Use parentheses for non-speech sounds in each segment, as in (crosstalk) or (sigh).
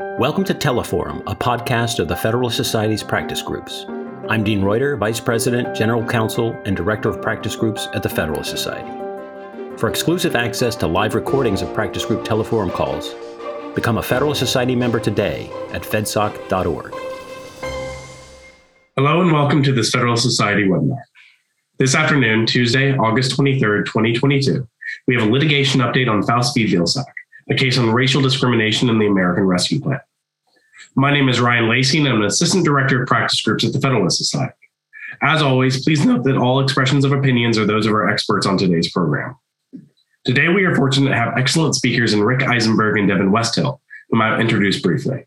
Welcome to Teleforum, a podcast of the Federalist Society's practice groups. I'm Dean Reuter, Vice President, General Counsel, and Director of Practice Groups at the Federalist Society. For exclusive access to live recordings of practice group Teleforum calls, become a Federalist Society member today at fedsoc.org. Hello and welcome to this Federalist Society webinar. This afternoon, Tuesday, August 23rd, 2022, we have a litigation update on Faust v. Vilsack, a case on racial discrimination in the American Rescue Plan. My name is Ryan Lacey, and I'm an Assistant Director of Practice Groups at the Federalist Society. As always, please note that all expressions of opinions are those of our experts on today's program. Today, we are fortunate to have excellent speakers in Rick Esenberg and Devon Westhill, whom I'll introduce briefly.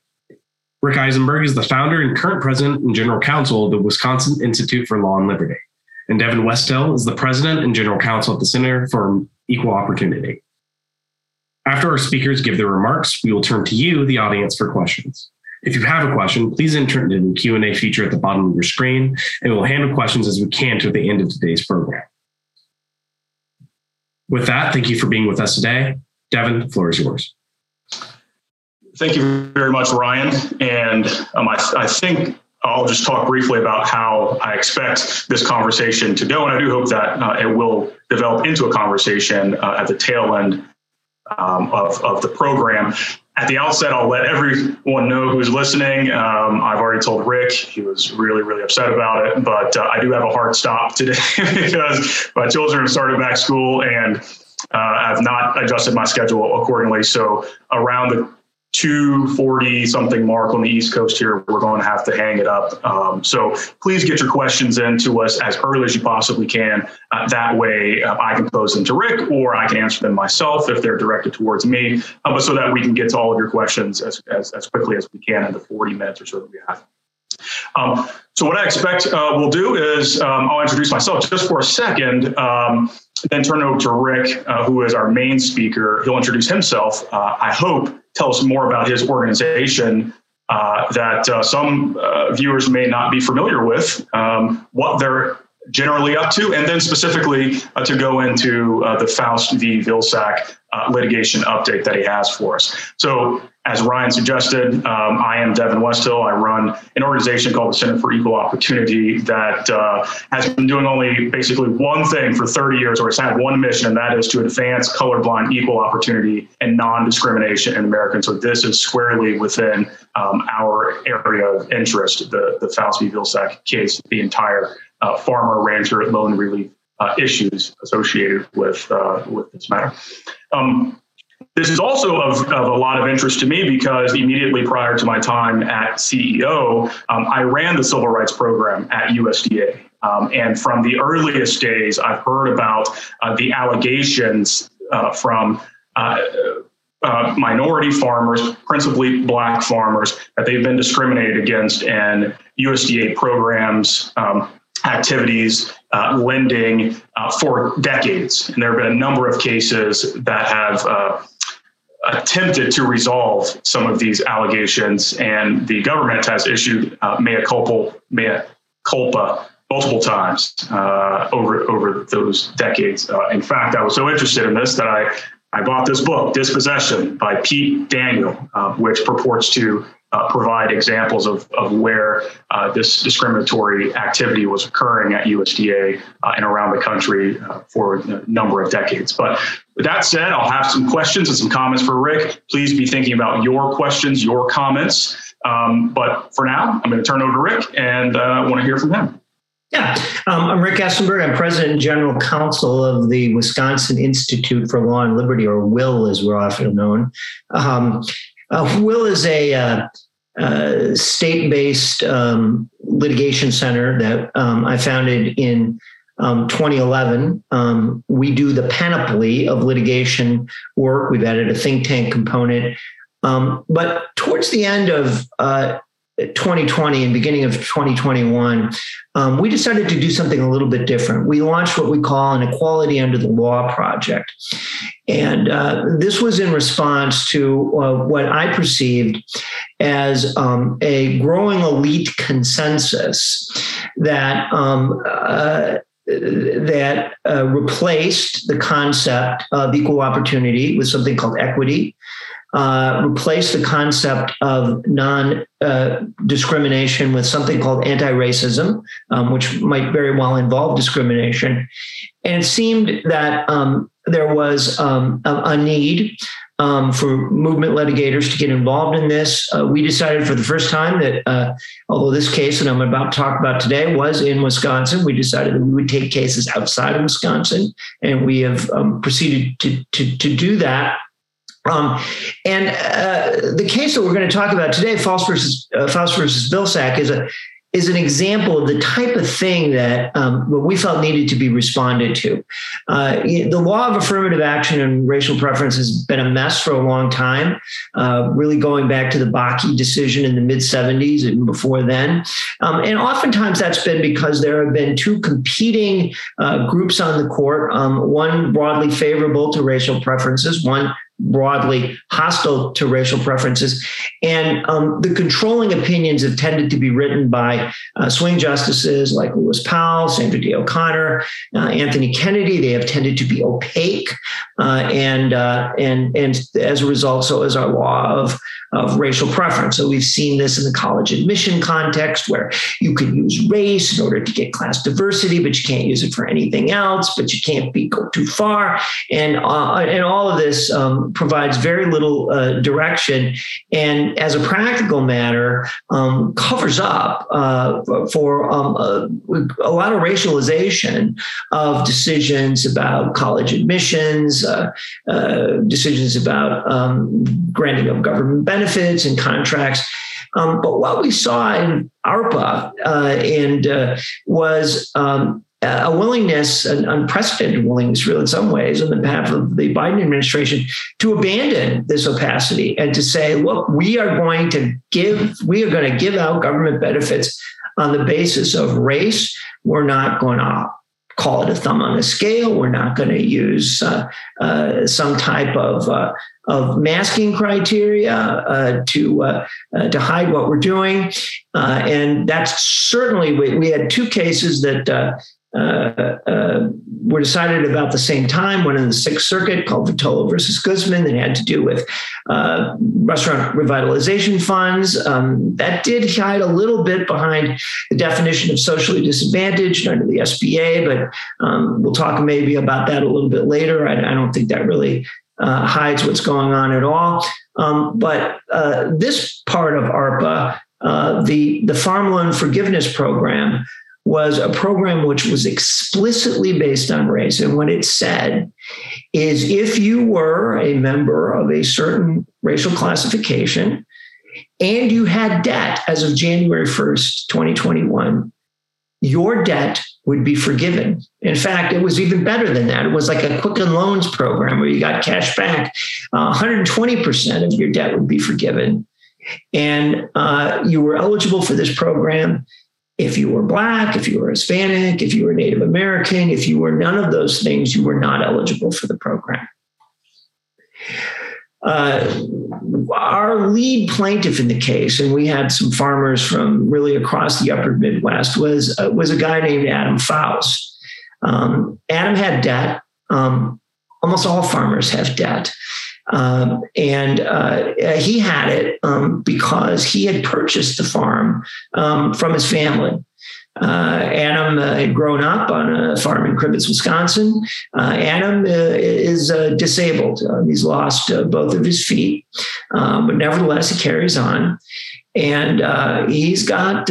Rick Esenberg is the founder and current president and general counsel of the Wisconsin Institute for Law and Liberty. And Devon Westhill is the president and general counsel at the Center for Equal Opportunity. After our speakers give their remarks, we will turn to you, the audience, for questions. If you have a question, please enter it in the Q&A feature at the bottom of your screen, and we'll handle questions as we can to the end of today's program. With that, thank you for being with us today. Devon, the floor is yours. Thank you very much, Ryan. And um, I, I think I'll just talk briefly about how I expect this conversation to go. And I do hope that uh, it will develop into a conversation uh, at the tail end um, of, of the program. At the outset, I'll let everyone know who's listening. Um, I've already told Rick, he was really, really upset about it, but uh, I do have a hard stop (laughs) today because my children have started back school and uh, I've not adjusted my schedule accordingly. So around the 240 something mark on the East Coast here, we're going to have to hang it up. Um, so please get your questions in to us as early as you possibly can. Uh, that way uh, I can pose them to Rick or I can answer them myself if they're directed towards me, uh, but so that we can get to all of your questions as, as, as quickly as we can in the 40 minutes or so that we have. Um, so what I expect uh, we'll do is um, I'll introduce myself just for a second, um, then turn it over to Rick, uh, who is our main speaker. He'll introduce himself. Uh, I hope tell us more about his organization uh, that uh, some uh, viewers may not be familiar with, um, what they're generally up to, and then specifically uh, to go into uh, the Faust v. Vilsack uh, litigation update that he has for us. So, as Ryan suggested, um, I am Devon Westhill. I run an organization called the Center for Equal Opportunity that uh, has been doing only basically one thing for 30 years, or it's had one mission, and that is to advance colorblind equal opportunity and non-discrimination in America. And so this is squarely within um, our area of interest, the, the Faust v. Vilsack case, the entire uh, farmer rancher loan relief uh, issues associated with uh, with this matter. Um, this is also of, of, a lot of interest to me because immediately prior to my time at CEO, um, I ran the civil rights program at USDA. Um, and from the earliest days, I've heard about uh, the allegations uh, from uh, uh, minority farmers, principally black farmers, that they've been discriminated against in USDA programs, um, activities, uh, lending uh, for decades. And there have been a number of cases that have uh, attempted to resolve some of these allegations, and the government has issued uh, mea culpa, mea culpa multiple times uh, over over those decades. Uh, in fact, I was so interested in this that I I bought this book, Dispossession by Pete Daniel, which purports to uh, provide examples of, of where uh, this discriminatory activity was occurring at USDA uh, and around the country uh, for a number of decades. But with that said, I'll have some questions and some comments for Rick. Please be thinking about your questions, your comments. Um, but for now, I'm going to turn over to Rick and uh, I want to hear from him. Yeah, um, I'm Rick Esenberg. I'm president and general counsel of the Wisconsin Institute for Law and Liberty, or WILL as we're often known. Um, uh, Will is a uh, uh, state-based um, litigation center that um, I founded in um, 2011. Um, we do the panoply of litigation work. We've added a think tank component. Um, but towards the end of uh, 2020 and beginning of 2021, um, we decided to do something a little bit different. We launched what we call an Equality Under the Law project. And uh, this was in response to uh, what I perceived as um, a growing elite consensus that. Um, uh, that uh, replaced the concept of equal opportunity with something called equity uh, replace the concept of non uh, discrimination with something called anti racism, um, which might very well involve discrimination. And it seemed that um, there was um, a, a, need um, for movement litigators to get involved in this. Uh, we decided for the first time that, uh, although this case that I'm about to talk about today was in Wisconsin, we decided that we would take cases outside of Wisconsin, and we have um, proceeded to, to, to do that. Um, and uh, the case that we're going to talk about today, Faust versus uh, Faust versus Vilsack, is a is an example of the type of thing that um, we felt needed to be responded to. Uh, the law of affirmative action and racial preference has been a mess for a long time, uh, really going back to the Bakke decision in the mid 70s and before then. Um, and oftentimes that's been because there have been two competing uh, groups on the court, um, one broadly favorable to racial preferences, one broadly hostile to racial preferences. And um, the controlling opinions have tended to be written by uh, swing justices like Lewis Powell, Sandra Day O'Connor, uh, Anthony Kennedy. They have tended to be opaque. Uh, and, uh, and, and as a result, so is our law of of racial preference. So we've seen this in the college admission context where you can use race in order to get class diversity, but you can't use it for anything else, but you can't be go too far. And, uh, and all of this um, provides very little uh, direction. And as a practical matter, um, covers up uh, for um, a, a, lot of racialization of decisions about college admissions, uh, uh, decisions about um, granting of government benefits benefits and contracts. Um, but what we saw in ARPA uh, and uh, was um, a willingness, an unprecedented willingness, really, in some ways, on the behalf of the Biden administration to abandon this opacity and to say, look, we are going to give, we are going to give out government benefits on the basis of race. We're not going to call it a thumb on a scale. We're not going to use uh, uh, some type of uh, of masking criteria uh, to uh, to hide what we're doing, and that's certainly we, we, had two cases that uh, uh, were decided about the same time. One in the Sixth Circuit called Vitolo versus Guzman that had to do with uh, restaurant revitalization funds. Um, that did hide a little bit behind the definition of socially disadvantaged under the SBA, but um, we'll talk maybe about that a little bit later. I, I don't think that really uh, hides what's going on at all. Um, but uh, this part of ARPA, the the Farm Loan Forgiveness Program was a program which was explicitly based on race. And what it said is if you were a member of a certain racial classification and you had debt as of January 1st, 2021, your debt would be forgiven. In fact, it was even better than that. It was like a Quicken Loans program where you got cash back. Uh, 120% of your debt would be forgiven. And uh, you were eligible for this program if you were black, if you were Hispanic, if you were Native American, if you were none of those things, you were not eligible for the program. Uh, our lead plaintiff in the case, and we had some farmers from really across the upper Midwest, was uh, was a guy named Adam Faust. Um, Adam had debt. Um, almost all farmers have debt. Um, and uh, he had it um, because he had purchased the farm um, from his family. Uh, Adam uh, had grown up on a farm in Crivitz, Wisconsin. Uh, Adam uh, is uh, disabled. he's lost both of his feet, um, but nevertheless, he carries on. And he's got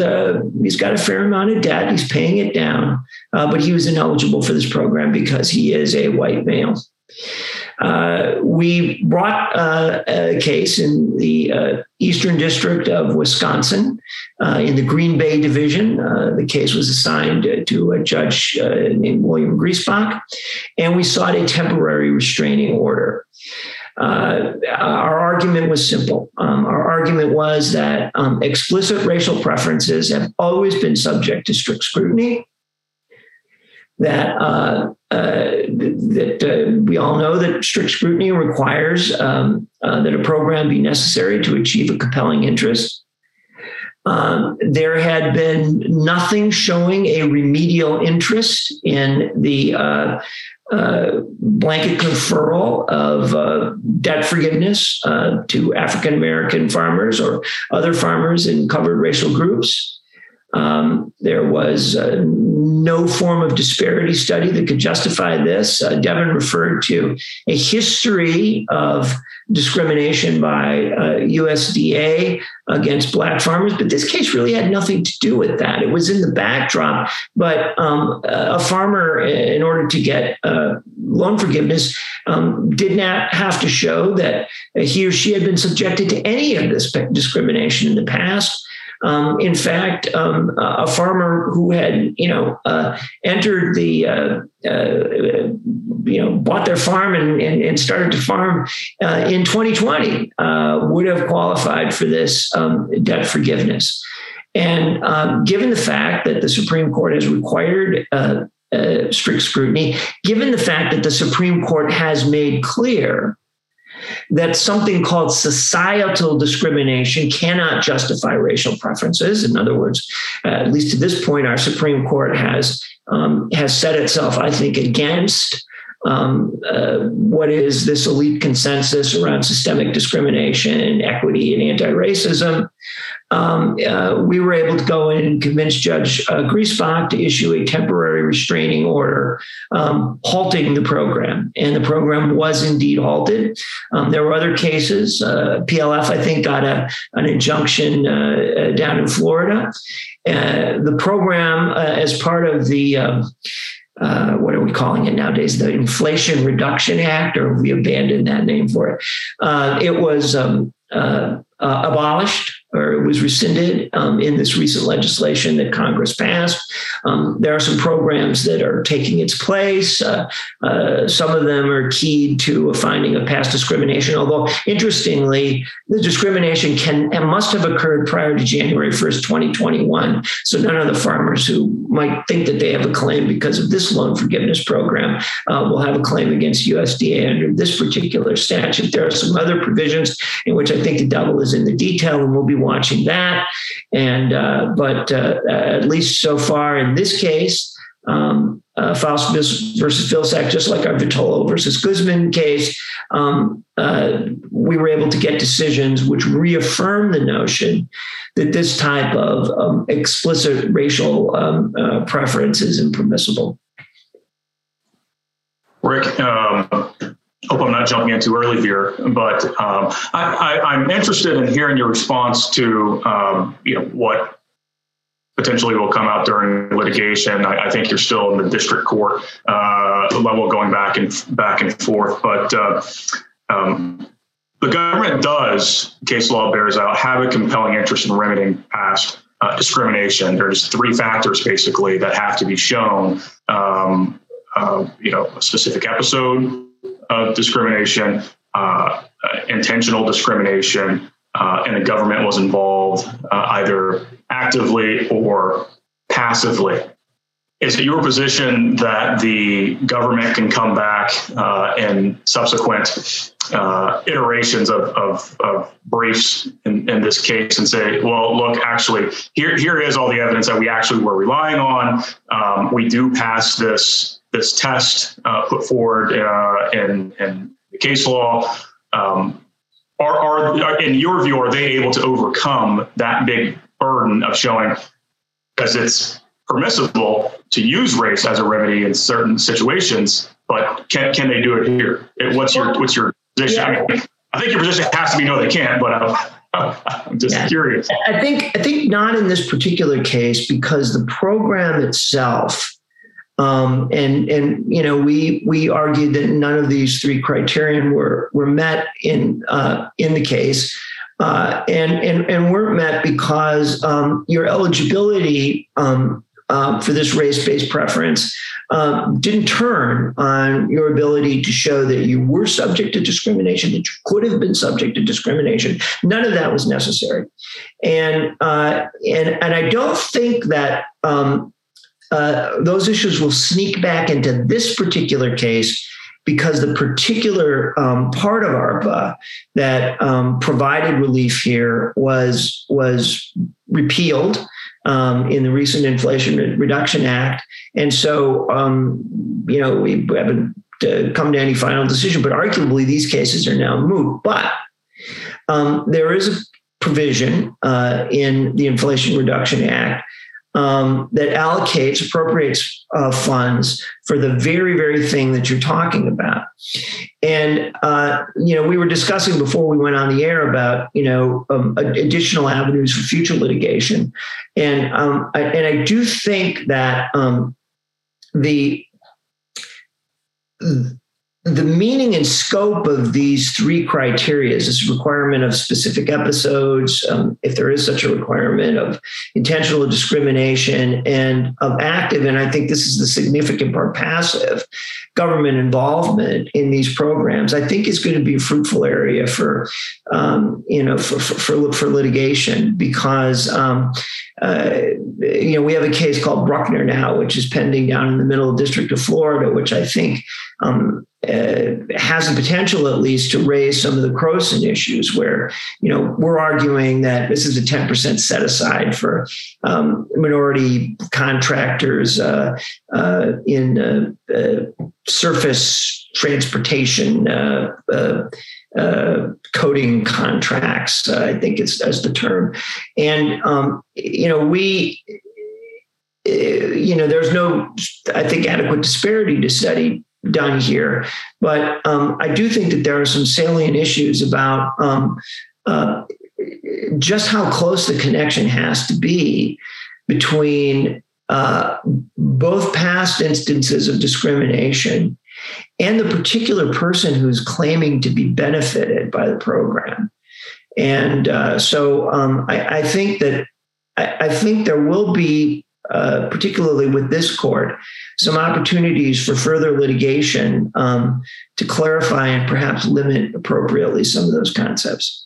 he's got a fair amount of debt. He's paying it down, but he was ineligible for this program because he is a white male. Uh, we brought uh, a case in the uh, Eastern District of Wisconsin uh, in the Green Bay Division. Uh, the case was assigned to a judge named William Griesbach, and we sought a temporary restraining order. our argument was simple. Um, our argument was that um, explicit racial preferences have always been subject to strict scrutiny that uh, that uh, we all know that strict scrutiny requires um, uh, that a program be necessary to achieve a compelling interest. Um, there had been nothing showing a remedial interest in the uh, uh, blanket conferral of uh, debt forgiveness to African American farmers or other farmers in covered racial groups. Um, there was uh, no form of disparity study that could justify this. Uh, Devon referred to a history of discrimination by uh, USDA against black farmers, but this case really had nothing to do with that. It was in the backdrop, but um, a farmer, in order to get uh, loan forgiveness, um, did not have to show that he or she had been subjected to any of this discrimination in the past. Um, in fact, um, a farmer who had, you know, uh, entered the, uh, uh, you know, bought their farm and, and, and started to farm uh, in 2020 uh, would have qualified for this um, debt forgiveness. And um, given the fact that the Supreme Court has required uh, strict scrutiny, given the fact that the Supreme Court has made clear that something called societal discrimination cannot justify racial preferences. In other words, uh, at least to this point, our Supreme Court has um, has set itself, I think, against um, uh, what is this elite consensus around systemic discrimination, and equity, and anti-racism um, uh, we were able to go in and convince Judge uh, Griesbach to issue a temporary restraining order um, halting the program. And the program was indeed halted. Um, there were other cases. Uh, PLF, I think, got a, an injunction uh, uh down in Florida. Uh, the program, as part of the um, uh, what are we calling it nowadays? The Inflation Reduction Act, or we abandoned that name for it. Uh, it was um, uh, abolished or it was rescinded um, in this recent legislation that Congress passed. Um, there are some programs that are taking its place. Uh, uh, some of them are keyed to a finding of past discrimination, although interestingly, the discrimination can and must have occurred prior to January 1st, 2021. So none of the farmers who might think that they have a claim because of this loan forgiveness program uh, will have a claim against USDA under this particular statute. There are some other provisions in which I think the devil is in the detail, and we'll be watching that. And uh, but uh, at least so far in this case, um, uh, Faust versus Vilsack, just like our Vitolo versus Guzman case, um, uh, we were able to get decisions which reaffirm the notion that this type of um, explicit racial um, uh, preference is impermissible. Rick, um, hope I'm not jumping in too early here, but um, I, am interested in hearing your response to um, you know what potentially will come out during litigation. I, I think you're still in the district court uh, level, going back and back and forth, but uh, um, the government does, case law bears out, have a compelling interest in remedying past uh, discrimination. There's three factors basically that have to be shown. Um, uh, you know, a specific episode of discrimination, uh, intentional discrimination, uh, and the government was involved uh, either actively or passively. Is it your position that the government can come back uh, in subsequent uh, iterations of, of, of briefs in, in, this case and say, well, look, actually, here, here is all the evidence that we actually were relying on. Um, we do pass this this test uh, put forward uh, in, in the case law. Um, are, are, in your view, are they able to overcome that big burden of showing, because it's permissible to use race as a remedy in certain situations, but can, can they do it here? What's your what's your position? Yeah. I, mean, I think your position has to be no, they can't, but I'm, (laughs) I'm just yeah. curious. I think I think not in this particular case because the program itself um, and and you know we we argued that none of these three criterion were were met in uh, in the case, uh, and and and weren't met because um, your eligibility um, uh, for this race-based preference um, didn't turn on your ability to show that you were subject to discrimination, that you could have been subject to discrimination. None of that was necessary, and uh, and and I don't think that um, uh, those issues will sneak back into this particular case because the particular um, part of ARPA that um, provided relief here was was repealed um, in the recent Inflation Reduction Act. And so, um, you know, we haven't uh, come to any final decision, but arguably these cases are now moot. But um, there is a provision uh, in the Inflation Reduction Act um, that allocates, appropriates uh, funds for the very, very thing that you're talking about. And, uh, you know, we were discussing before we went on the air about, you know, um, additional avenues for future litigation. And, um, I, and I do think that um, the, the meaning and scope of these three criteria is requirement of specific episodes, um, if there is such a requirement of intentional discrimination and of active, and I think this is the significant part, passive government involvement in these programs, I think is going to be a fruitful area for, um, you know, for, for, for, litigation because, um, uh, you know, we have a case called Bruckner now, which is pending down in the middle district of Florida, which I think um, uh, has the potential at least to raise some of the Croson issues where, you know, we're arguing that this is a 10% set aside for um, minority contractors uh, uh, in uh, uh, surface transportation uh, coding contracts, I think it's as the term. And, um, you know, we, you know, there's no, I think, adequate disparity to study done here. But um, I do think that there are some salient issues about um, uh, just how close the connection has to be between uh, both past instances of discrimination and the particular person who's claiming to be benefited by the program. And uh, so um, I, I, think that I, I, think there will be, uh, particularly with this court, some opportunities for further litigation um, to clarify and perhaps limit appropriately some of those concepts.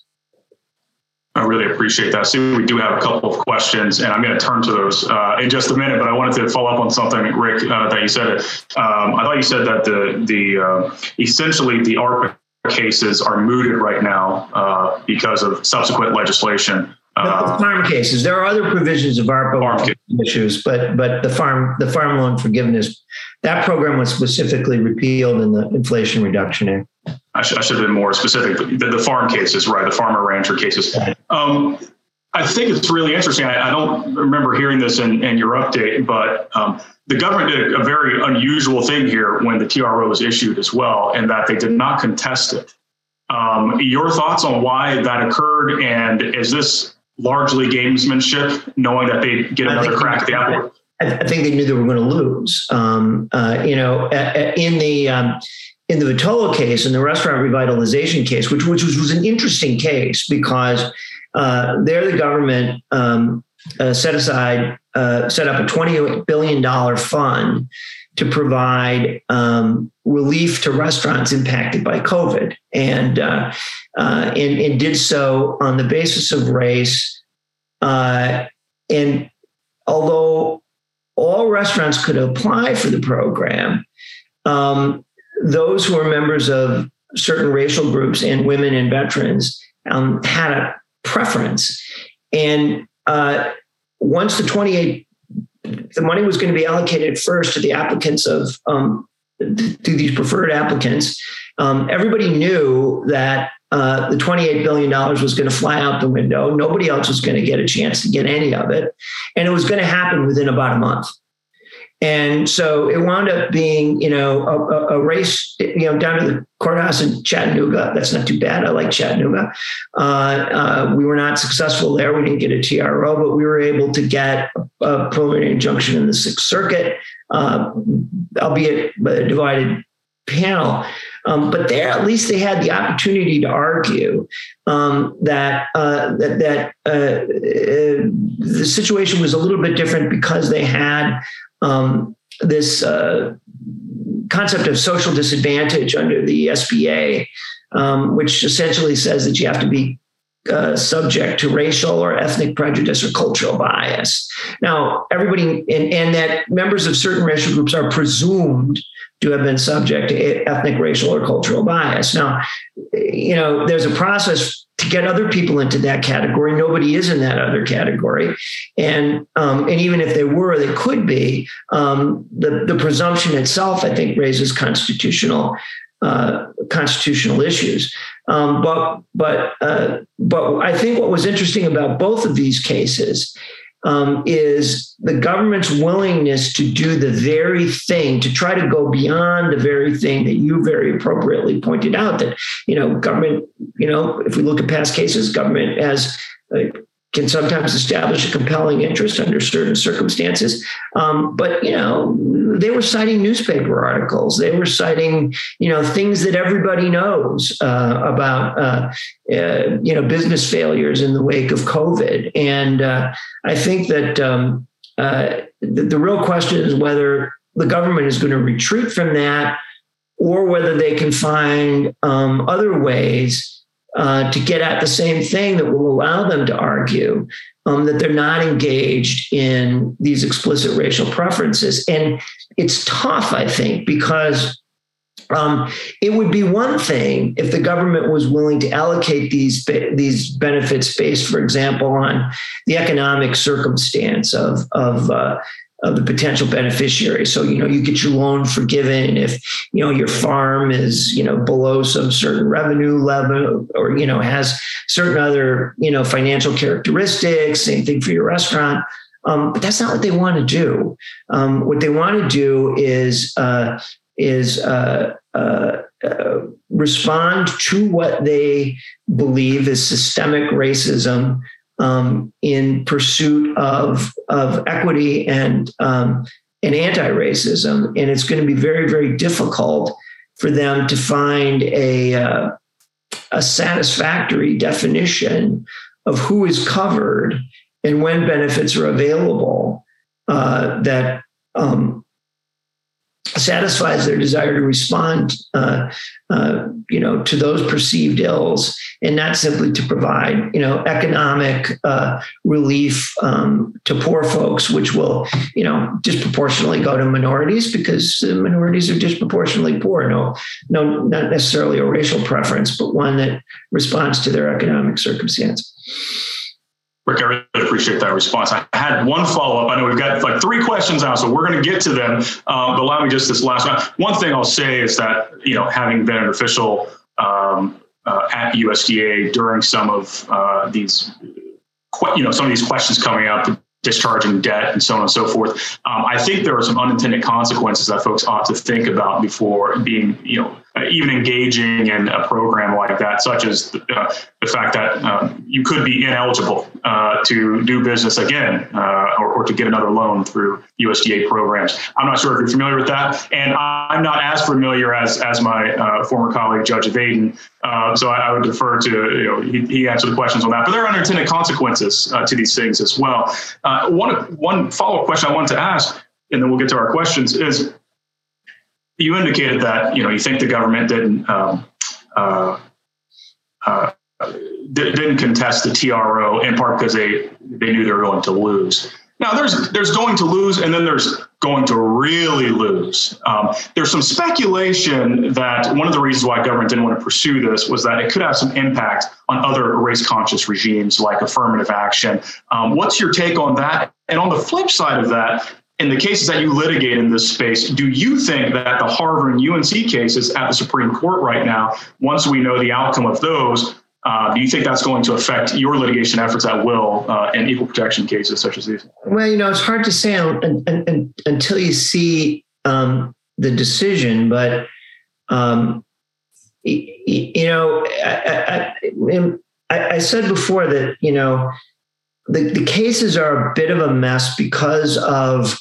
I really appreciate that. See, we do have a couple of questions, and I'm going to turn to those uh, in just a minute. But I wanted to follow up on something, Rick, uh, that you said. Um, I thought you said that the the uh, essentially the ARPA cases are mooted right now uh, because of subsequent legislation uh, the farm cases. There are other provisions of ARPA issues, but but the farm the farm loan forgiveness that program was specifically repealed in the Inflation Reduction Act. I should, I should have been more specific. The, the farm cases, right? The farmer rancher cases. Um, I think it's really interesting. I, I, don't remember hearing this in, in your update, but um, the government did a very unusual thing here when the TRO was issued as well, and that they did not contest it. Um, your thoughts on why that occurred, and is this largely gamesmanship, knowing that they get another crack at the apple? I think they knew they were going to lose. Um, uh, you know, in the um, in the Vitolo case, in the restaurant revitalization case, which which was, was an interesting case because uh, there the government um, uh, set aside uh, set up a twenty billion dollar fund to provide um, relief to restaurants impacted by COVID, and, uh, uh, and, and did so on the basis of race. Uh, and although all restaurants could apply for the program, um, those who are members of certain racial groups and women and veterans um, had a preference. And uh, once the 28 the money was going to be allocated first to the applicants of um, to these preferred applicants. Um, everybody knew that uh, the $28 billion was going to fly out the window. Nobody else was going to get a chance to get any of it. And it was going to happen within about a month. And so it wound up being, you know, a, a, race, you know, down to the courthouse in Chattanooga. That's not too bad. I like Chattanooga. Uh, uh, we were not successful there. We didn't get a TRO, but we were able to get a preliminary injunction in the Sixth Circuit, uh, albeit a divided panel. Um, but there, at least they had the opportunity to argue um, that uh, that, that uh, uh, the situation was a little bit different because they had um, this uh, concept of social disadvantage under the SBA, um, which essentially says that you have to be uh, subject to racial or ethnic prejudice or cultural bias. Now, everybody, and, and, that members of certain racial groups are presumed to have been subject to ethnic, racial, or cultural bias. Now, you know, there's a process to get other people into that category. Nobody is in that other category, and um, and even if they were, they could be. Um, the the presumption itself, I think, raises constitutional uh, constitutional issues. Um, but but uh, but I think what was interesting about both of these cases um, is the government's willingness to do the very thing, to try to go beyond the very thing that you very appropriately pointed out that, you know, government, you know, if we look at past cases, government has uh, can sometimes establish a compelling interest under certain circumstances. Um, but you know, they were citing newspaper articles. They were citing you know things that everybody knows uh, about uh, uh, you know business failures in the wake of COVID. And uh, I think that um, uh, the, the real question is whether the government is going to retreat from that, or whether they can find um, other ways uh, to get at the same thing that will allow them to argue um, that they're not engaged in these explicit racial preferences. And it's tough, I think, because um, it would be one thing if the government was willing to allocate these these benefits based, for example, on the economic circumstance of of uh, of the potential beneficiary. So, you know, you get your loan forgiven if, you know, your farm is, you know, below some certain revenue level or, you know, has certain other, you know, financial characteristics, same thing for your restaurant. Um, but that's not what they want to do. Um, what they want to do is, uh, is uh, uh, uh respond to what they believe is systemic racism um, in pursuit of of equity and um, and anti-racism, and it's going to be very very difficult for them to find a uh, a satisfactory definition of who is covered and when benefits are available uh, that um, satisfies their desire to respond, uh, uh, you know, to those perceived ills, and not simply to provide, you know, economic uh, relief um, to poor folks, which will, you know, disproportionately go to minorities because minorities are disproportionately poor. No, no, not necessarily a racial preference, but one that responds to their economic circumstance. Rick, I really appreciate that response. I had one follow up. I know we've got like three questions now, so we're going to get to them. Um, but allow me just this last one. One thing I'll say is that, you know, having been an official um, uh, at USDA during some of uh, these, you know, some of these questions coming up, discharging debt and so on and so forth. Um, I think there are some unintended consequences that folks ought to think about before being, you know, uh, even engaging in a program like that, such as the, uh, the fact that um, you could be ineligible uh, to do business again uh, or, or, to get another loan through USDA programs. I'm not sure if you're familiar with that, and I'm not as familiar as as my uh, former colleague Judge Vaden. So I, I, would defer to you know he, he answered the questions on that. But there are unintended consequences to these things as well. one one follow up question I wanted to ask, and then we'll get to our questions is you indicated that you know you think the government didn't um, uh, uh, didn't contest the TRO in part because they they knew they were going to lose. Now there's there's going to lose, and then there's going to really lose. Um, there's some speculation that one of the reasons why government didn't want to pursue this was that it could have some impact on other race conscious regimes like affirmative action. Um, what's your take on that? And on the flip side of that, in the cases that you litigate in this space, do you think that the Harvard and UNC cases at the Supreme Court right now, once we know the outcome of those, uh, do you think that's going to affect your litigation efforts at will uh, in equal protection cases such as these? Well, you know, it's hard to say until you see um, the decision, but um, you know, I, I, I, said before that you know the, the cases are a bit of a mess because of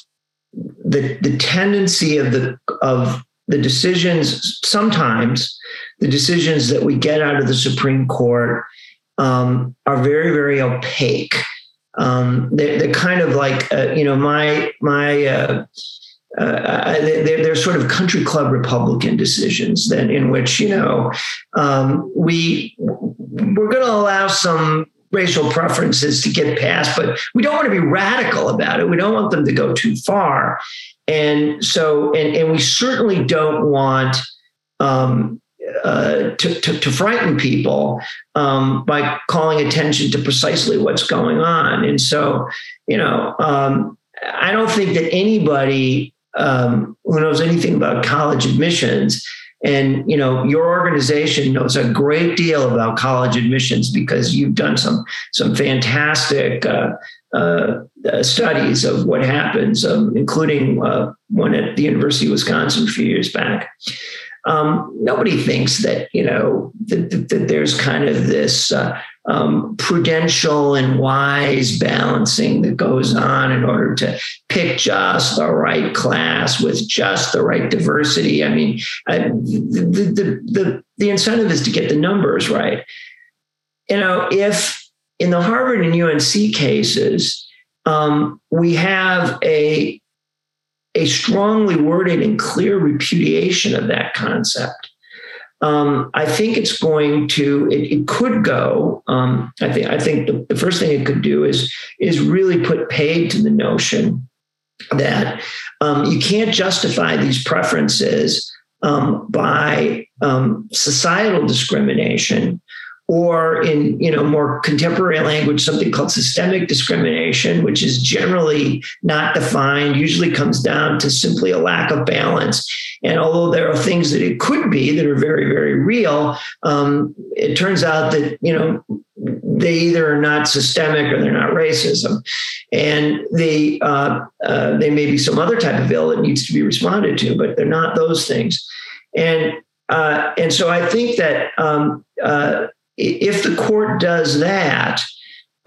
the the tendency of the of the decisions sometimes the decisions that we get out of the Supreme Court um, are very very opaque. Um, they're, they're, kind of like uh, you know my my uh, uh, they're, they're, sort of country club Republican decisions that in which you know um, we we're going to allow some racial preferences to get past, but we don't want to be radical about it. We don't want them to go too far. And so, and, and we certainly don't want um, uh, to, to, to, frighten people um, by calling attention to precisely what's going on. And so, you know, um, I don't think that anybody um, who knows anything about college admissions and you know your organization knows a great deal about college admissions because you've done some some fantastic uh, uh, uh, studies of what happens, um, including uh, one at the University of Wisconsin a few years back. Um, nobody thinks that you know that, that, that there's kind of this uh, um, prudential and wise balancing that goes on in order to pick just the right class with just the right diversity. I mean, I, the, the, the, the incentive is to get the numbers right. You know, if in the Harvard and UNC cases, um, we have a, a strongly worded and clear repudiation of that concept um, I think it's going to. It, it could go. Um, I think. I think the, the, first thing it could do is is really put paid to the notion that um, you can't justify these preferences um, by um, societal discrimination or in you know more contemporary language something called systemic discrimination which is generally not defined usually comes down to simply a lack of balance. And although there are things that it could be that are very very real um, it turns out that you know they either are not systemic or they're not racism. And they uh, uh, they may be some other type of ill that needs to be responded to but they're not those things. And uh, and so I think that um, uh, if the court does that,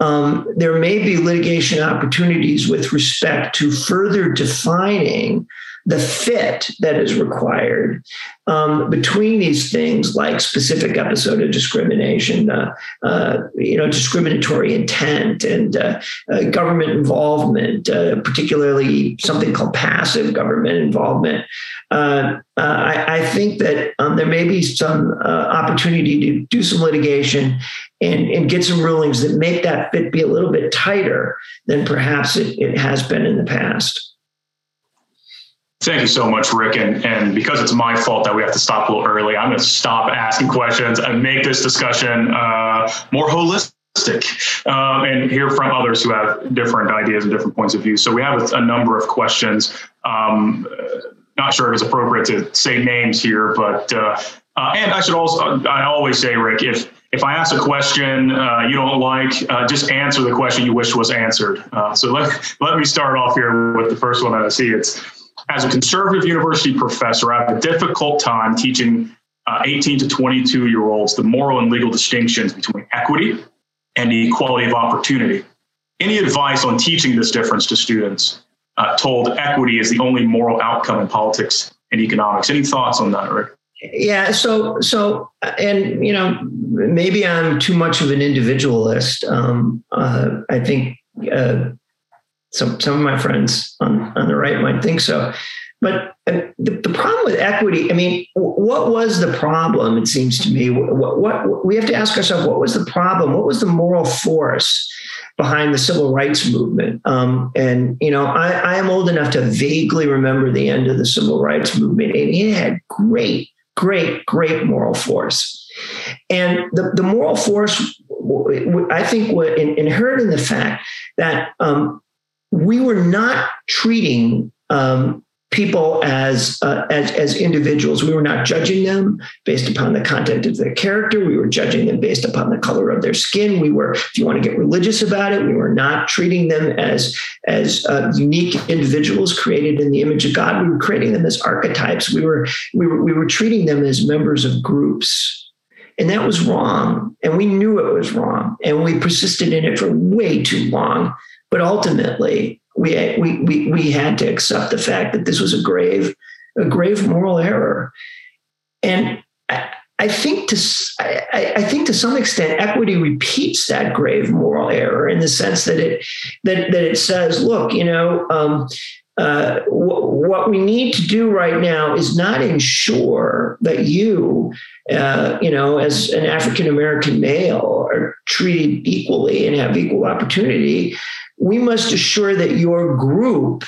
um, there may be litigation opportunities with respect to further defining the fit that is required um, between these things like specific episode of discrimination, uh, uh, you know, discriminatory intent and uh, uh government involvement, uh, particularly something called passive government involvement. Uh, I, I, think that um, there may be some opportunity to do some litigation and, and, get some rulings that make that fit be a little bit tighter than perhaps it, it has been in the past. Thank you so much, Rick. And, and because it's my fault that we have to stop a little early, I'm going to stop asking questions and make this discussion uh, more holistic. Um, and hear from others who have different ideas and different points of view. So we have a, number of questions. Um, not sure if it's appropriate to say names here, but uh, uh, and I should also I always say, Rick, if if I ask a question uh, you don't like, uh, just answer the question you wish was answered. Uh, so let let me start off here with the first one that I see. It's as a conservative university professor, I have a difficult time teaching uh, 18 to 22 year olds the moral and legal distinctions between equity and equality of opportunity. Any advice on teaching this difference to students uh, told equity is the only moral outcome in politics and economics? Any thoughts on that, Rick? Yeah, so so and you know maybe I'm too much of an individualist. Um, uh, I think uh, some some of my friends on, on the right might think so. But uh, the, the problem with equity, I mean, what was the problem? It seems to me, what, what we have to ask ourselves, what was the problem? What was the moral force behind the civil rights movement? Um, and you know, I, I am old enough to vaguely remember the end of the civil rights movement, and it had great, great, great moral force. And the, the moral force, I think, inherent in the fact that um, we were not treating um, people as, uh, as as individuals. We were not judging them based upon the content of their character. We were judging them based upon the color of their skin. We were, if you want to get religious about it, we were not treating them as as uh, unique individuals created in the image of God. We were creating them as archetypes. We were we were we were treating them as members of groups. And that was wrong. And we knew it was wrong. And we persisted in it for way too long but ultimately, we, we, we, we had to accept the fact that this was a grave, a grave moral error. And I, I think to I, I, think to some extent equity repeats that grave moral error in the sense that it that that it says, look, you know, um, uh, w- what we need to do right now is not ensure that you, uh, you know, as an African American male, are treated equally and have equal opportunity we must assure that your group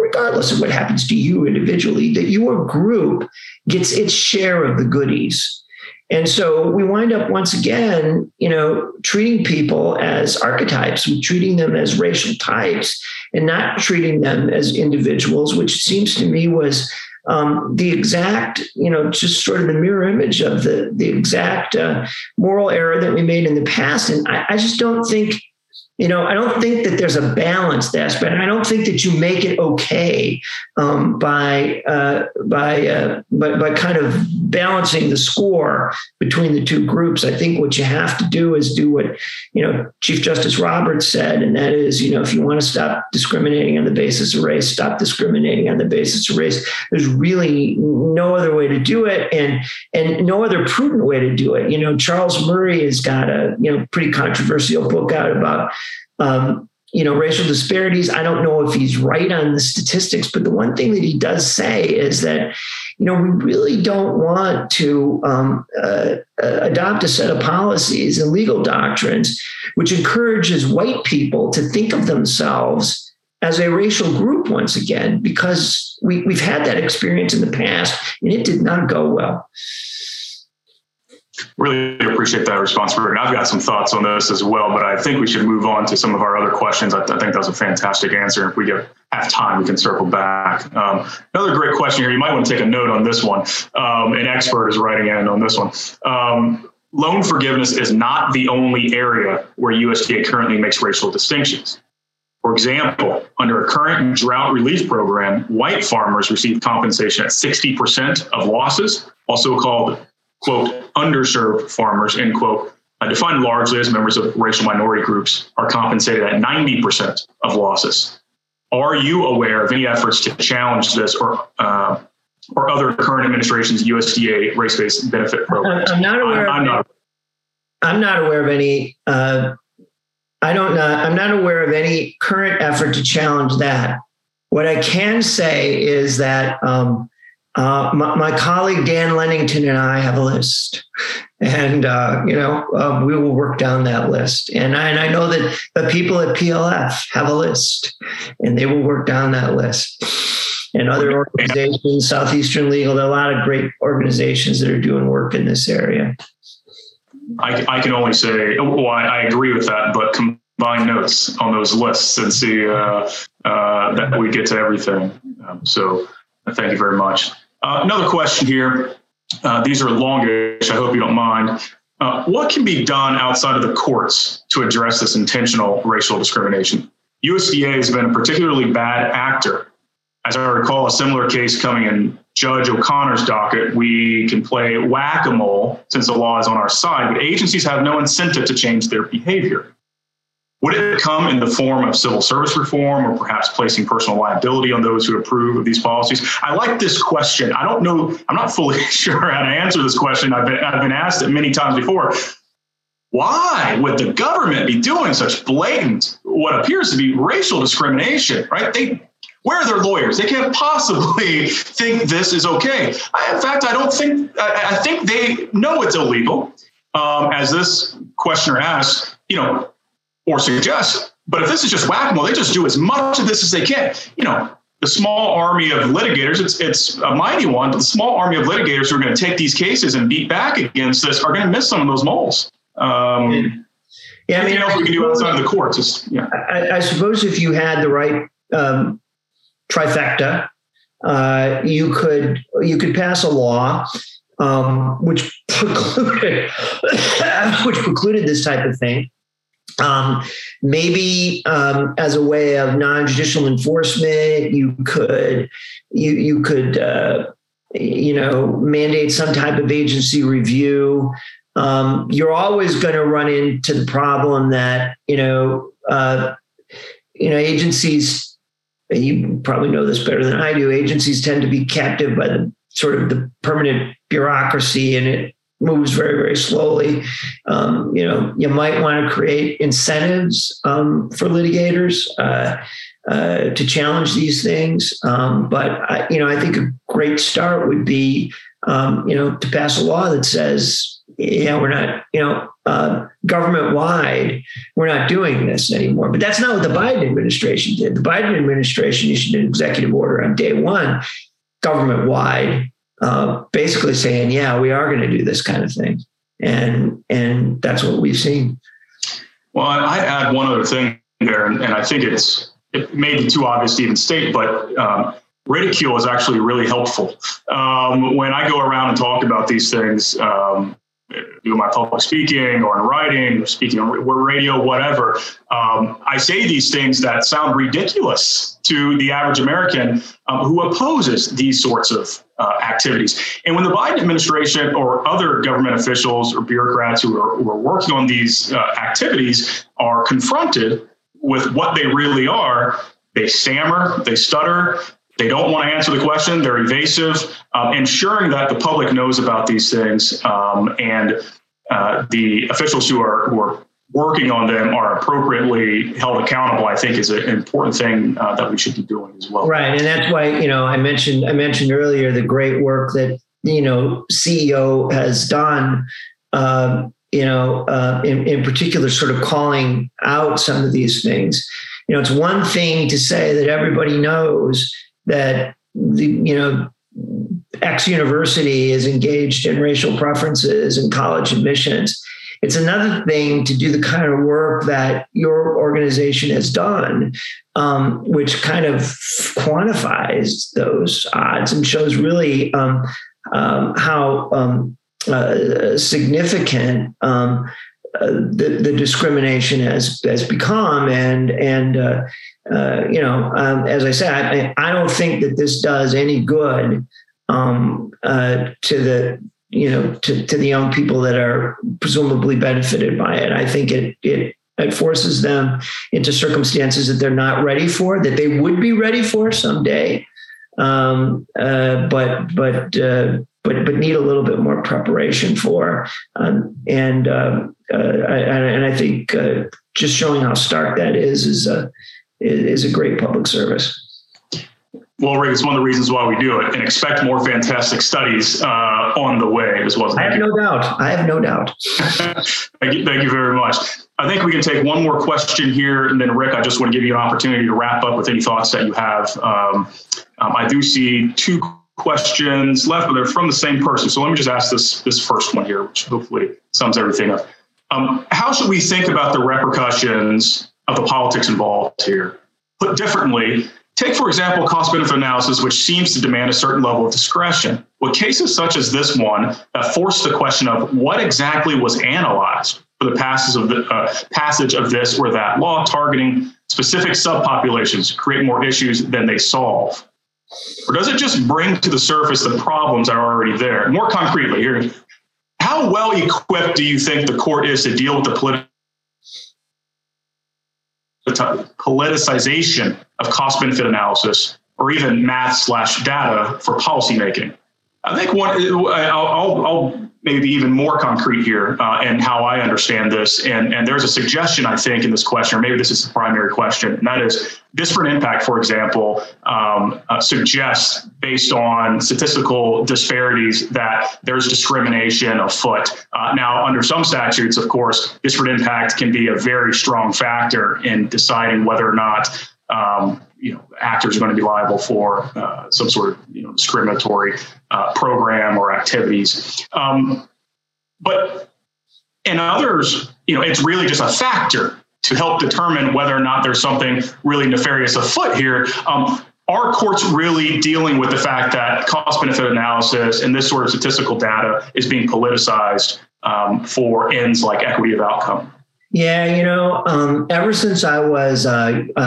regardless of what happens to you individually, that your group gets its share of the goodies. And so we wind up once again, you know, treating people as archetypes, we're treating them as racial types and not treating them as individuals, which seems to me was um, the exact, you know, just sort of the mirror image of the the exact uh, moral error that we made in the past. And I, I just don't think you know, I don't think that there's a balanced aspect. I don't think that you make it okay um, by, uh, by, uh, by by kind of balancing the score between the two groups. I think what you have to do is do what you know Chief Justice Roberts said, and that is, you know, if you want to stop discriminating on the basis of race, stop discriminating on the basis of race. There's really no other way to do it, and and no other prudent way to do it. You know, Charles Murray has got a you know pretty controversial book out about um, you know, racial disparities. I don't know if he's right on the statistics, but the one thing that he does say is that, you know, we really don't want to um, uh, uh, adopt a set of policies and legal doctrines which encourages white people to think of themselves as a racial group once again, because we, we've had that experience in the past and it did not go well. Really appreciate that response, Bert. And I've got some thoughts on this as well, but I think we should move on to some of our other questions. I, th- I think that was a fantastic answer. If we get have time, we can circle back. Um, another great question here. You might want to take a note on this one. Um, an expert is writing in on this one. Um, loan forgiveness is not the only area where USDA currently makes racial distinctions. For example, under a current drought relief program, white farmers receive compensation at 60% of losses, also called quote, underserved farmers, end quote, uh, defined largely as members of racial minority groups, are compensated at 90% of losses. Are you aware of any efforts to challenge this or uh, or other current administration's USDA race-based benefit programs? I'm not aware. I'm, I'm not. I'm not aware of any. Uh, I don't know. I'm not aware of any current effort to challenge that. What I can say is that um, uh, my, my, colleague Dan Lennington and I have a list, and uh, you know uh, we will work down that list. And I, and I know that the people at PLF have a list, and they will work down that list. And other organizations, Southeastern Legal, there are a lot of great organizations that are doing work in this area. I, I can only say, well, I, I, agree with that, but combine notes on those lists and see uh, uh, that we get to everything. Um, so thank you very much. Uh, another question here. Uh, these are longish. I hope you don't mind. Uh, what can be done outside of the courts to address this intentional racial discrimination? USDA has been a particularly bad actor. As I recall, a similar case coming in Judge O'Connor's docket, we can play whack a mole since the law is on our side, but agencies have no incentive to change their behavior. Would it come in the form of civil service reform or perhaps placing personal liability on those who approve of these policies? I like this question. I don't know, I'm not fully (laughs) sure how to answer this question. I've been, I've been asked it many times before. Why would the government be doing such blatant, what appears to be racial discrimination, right? They, where are their lawyers? They can't (laughs) possibly think this is okay. I, in fact, I don't think, I, I think they know it's illegal. Um, as this questioner asks, you know, or suggest. But if this is just whack-a-mole, they just do as much of this as they can. You know, the small army of litigators, it's it's a mighty one, but the small army of litigators who are going to take these cases and beat back against this are going to miss some of those moles. Um, yeah, I mean, else we can do outside of the courts? Is, yeah. I, I, suppose if you had the right um, trifecta, uh, you could you could pass a law um, which (laughs) precluded (laughs) which precluded this type of thing. Um, maybe um, as a way of non-judicial enforcement, you could you you could uh, you know mandate some type of agency review. Um, you're always going to run into the problem that you know uh, you know agencies. You probably know this better than I do. Agencies tend to be captive by the sort of the permanent bureaucracy, and it moves very very slowly um, you know you might want to create incentives um, for litigators uh, uh, to challenge these things um, but I, you know i think a great start would be um, you know to pass a law that says yeah, we're not, you know, uh, government wide, we're not doing this anymore. But that's not what the Biden administration did. The Biden administration issued an executive order on day one, government wide, uh, basically saying, yeah, we are going to do this kind of thing. And, and that's what we've seen. Well, I add one other thing there, and, and I think it's it may be too obvious to even state, but um, ridicule is actually really helpful. Um, when I go around and talk about these things, um, do my public speaking or in writing or speaking on radio, whatever, um, I say these things that sound ridiculous to the average American um, who opposes these sorts of uh, activities. And when the Biden administration or other government officials or bureaucrats who are, who are working on these uh, activities are confronted with what they really are, they stammer, they stutter, they don't want to answer the question. They're evasive. Um, ensuring that the public knows about these things um, and uh, the officials who are who are working on them are appropriately held accountable. I think is an important thing uh, that we should be doing as well. Right, and that's why you know I mentioned I mentioned earlier the great work that you know CEO has done. Uh, you know, uh, in, in particular, sort of calling out some of these things. You know, it's one thing to say that everybody knows that the you know X university is engaged in racial preferences and college admissions. It's another thing to do the kind of work that your organization has done, um, which kind of quantifies those odds and shows really um, um, how um, uh, significant um, the, the discrimination has has become, and and uh, uh, you know, um, as I said, I, I, don't think that this does any good um, uh, to the you know to, to the young people that are presumably benefited by it. I think it it it forces them into circumstances that they're not ready for, that they would be ready for someday, um, uh, but but uh, but but need a little bit more preparation for. Um, and um, uh, I, and I think uh, just showing how stark that is is a is a great public service. Well, Rick, it's one of the reasons why we do it, and expect more fantastic studies uh, on the way as well. I have you. no doubt. I have no doubt. (laughs) thank, you, thank you very much. I think we can take one more question here, and then Rick, I just want to give you an opportunity to wrap up with any thoughts that you have. Um, um, I do see two questions left, but they're from the same person. So let me just ask this this first one here, which hopefully sums everything up. Um, how should we think about the repercussions of the politics involved here? Put differently, take for example cost benefit analysis, which seems to demand a certain level of discretion. With cases such as this one that force the question of what exactly was analyzed for the passage of the uh, passage of this or that law targeting specific subpopulations create more issues than they solve? Or does it just bring to the surface the problems that are already there? More concretely, here, how well equipped do you think the court is to deal with the politicization of cost benefit analysis or even math slash data for policymaking? I think one, I'll, I'll, I'll maybe even more concrete here uh, and how I understand this. And, and there's a suggestion, I think, in this question, or maybe this is the primary question, and that is disparate impact, for example, um, uh, suggests based on statistical disparities that there's discrimination afoot. Uh, now, under some statutes, of course, disparate impact can be a very strong factor in deciding whether or not um, you know actors are going to be liable for uh, some sort of you know discriminatory uh, program or activities. Um, but in others, you know, it's really just a factor to help determine whether or not there's something really nefarious afoot here. Um, are courts really dealing with the fact that cost benefit analysis and this sort of statistical data is being politicized um, for ends like equity of outcome? Yeah, you know, um, ever since I was uh, a,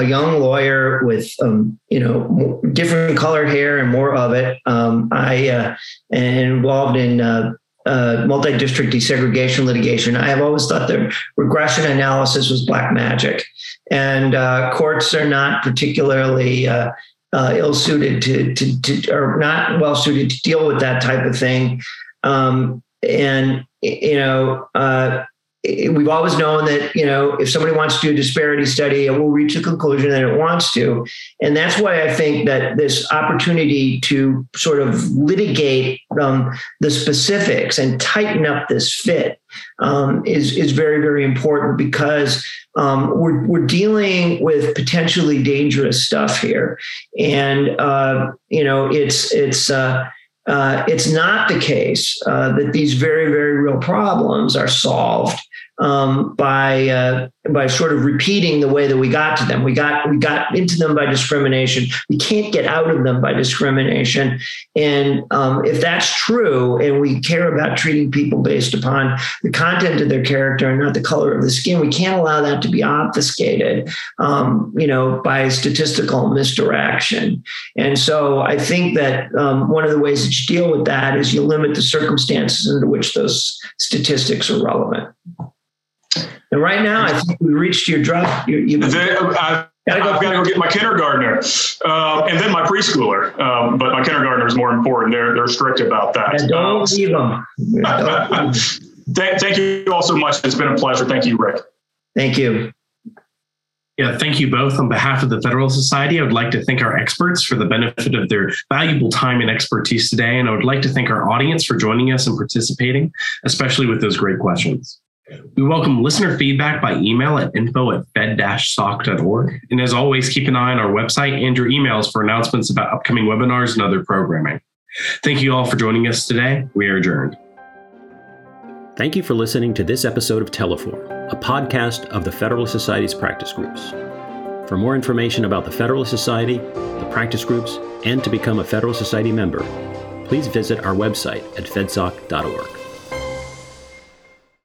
a, young lawyer with, um, you know, different color hair and more of it, um, I uh, involved in uh, uh, multi-district desegregation litigation. I have always thought that regression analysis was black magic, and uh, courts are not particularly ill-suited to, to, to, or not well-suited to deal with that type of thing. Um, and you know we've always known that you know if somebody wants to do a disparity study it will reach a conclusion that it wants to. And that's why i think that this opportunity to sort of litigate um, the specifics and tighten up this fit um, is is very very important because um, we're we're dealing with potentially dangerous stuff here. And uh, you know it's it's uh, uh, it's not the case uh, that these very, very real problems are solved um, by uh, by sort of repeating the way that we got to them. We got we got into them by discrimination. We can't get out of them by discrimination. And um, if that's true, and we care about treating people based upon the content of their character and not the color of the skin, we can't allow that to be obfuscated, um, you know, by statistical misdirection. And so I think that um, one of the ways that you deal with that is you limit the circumstances under which those statistics are relevant. And right now, I think we reached your drop. You, you, I've, I've got to go get my kindergartner uh, and then my preschooler. Um, but my kindergartner is more important. They're, they're strict about that. And don't um, leave them. Don't (laughs) thank, thank you all so much. It's been a pleasure. Thank you, Rick. Thank you. Yeah, thank you both. On behalf of the Federalist Society, I would like to thank our experts for the benefit of their valuable time and expertise today. And I would like to thank our audience for joining us and participating, especially with those great questions. We welcome listener feedback by email at info at fed-soc.org. And as always, keep an eye on our website and your emails for announcements about upcoming webinars and other programming. Thank you all for joining us today. We are adjourned. Thank you for listening to this episode of Teleforum, a podcast of the Federalist Society's practice groups. For more information about the Federalist Society, the practice groups, and to become a Federalist Society member, please visit our website at fedsoc.org.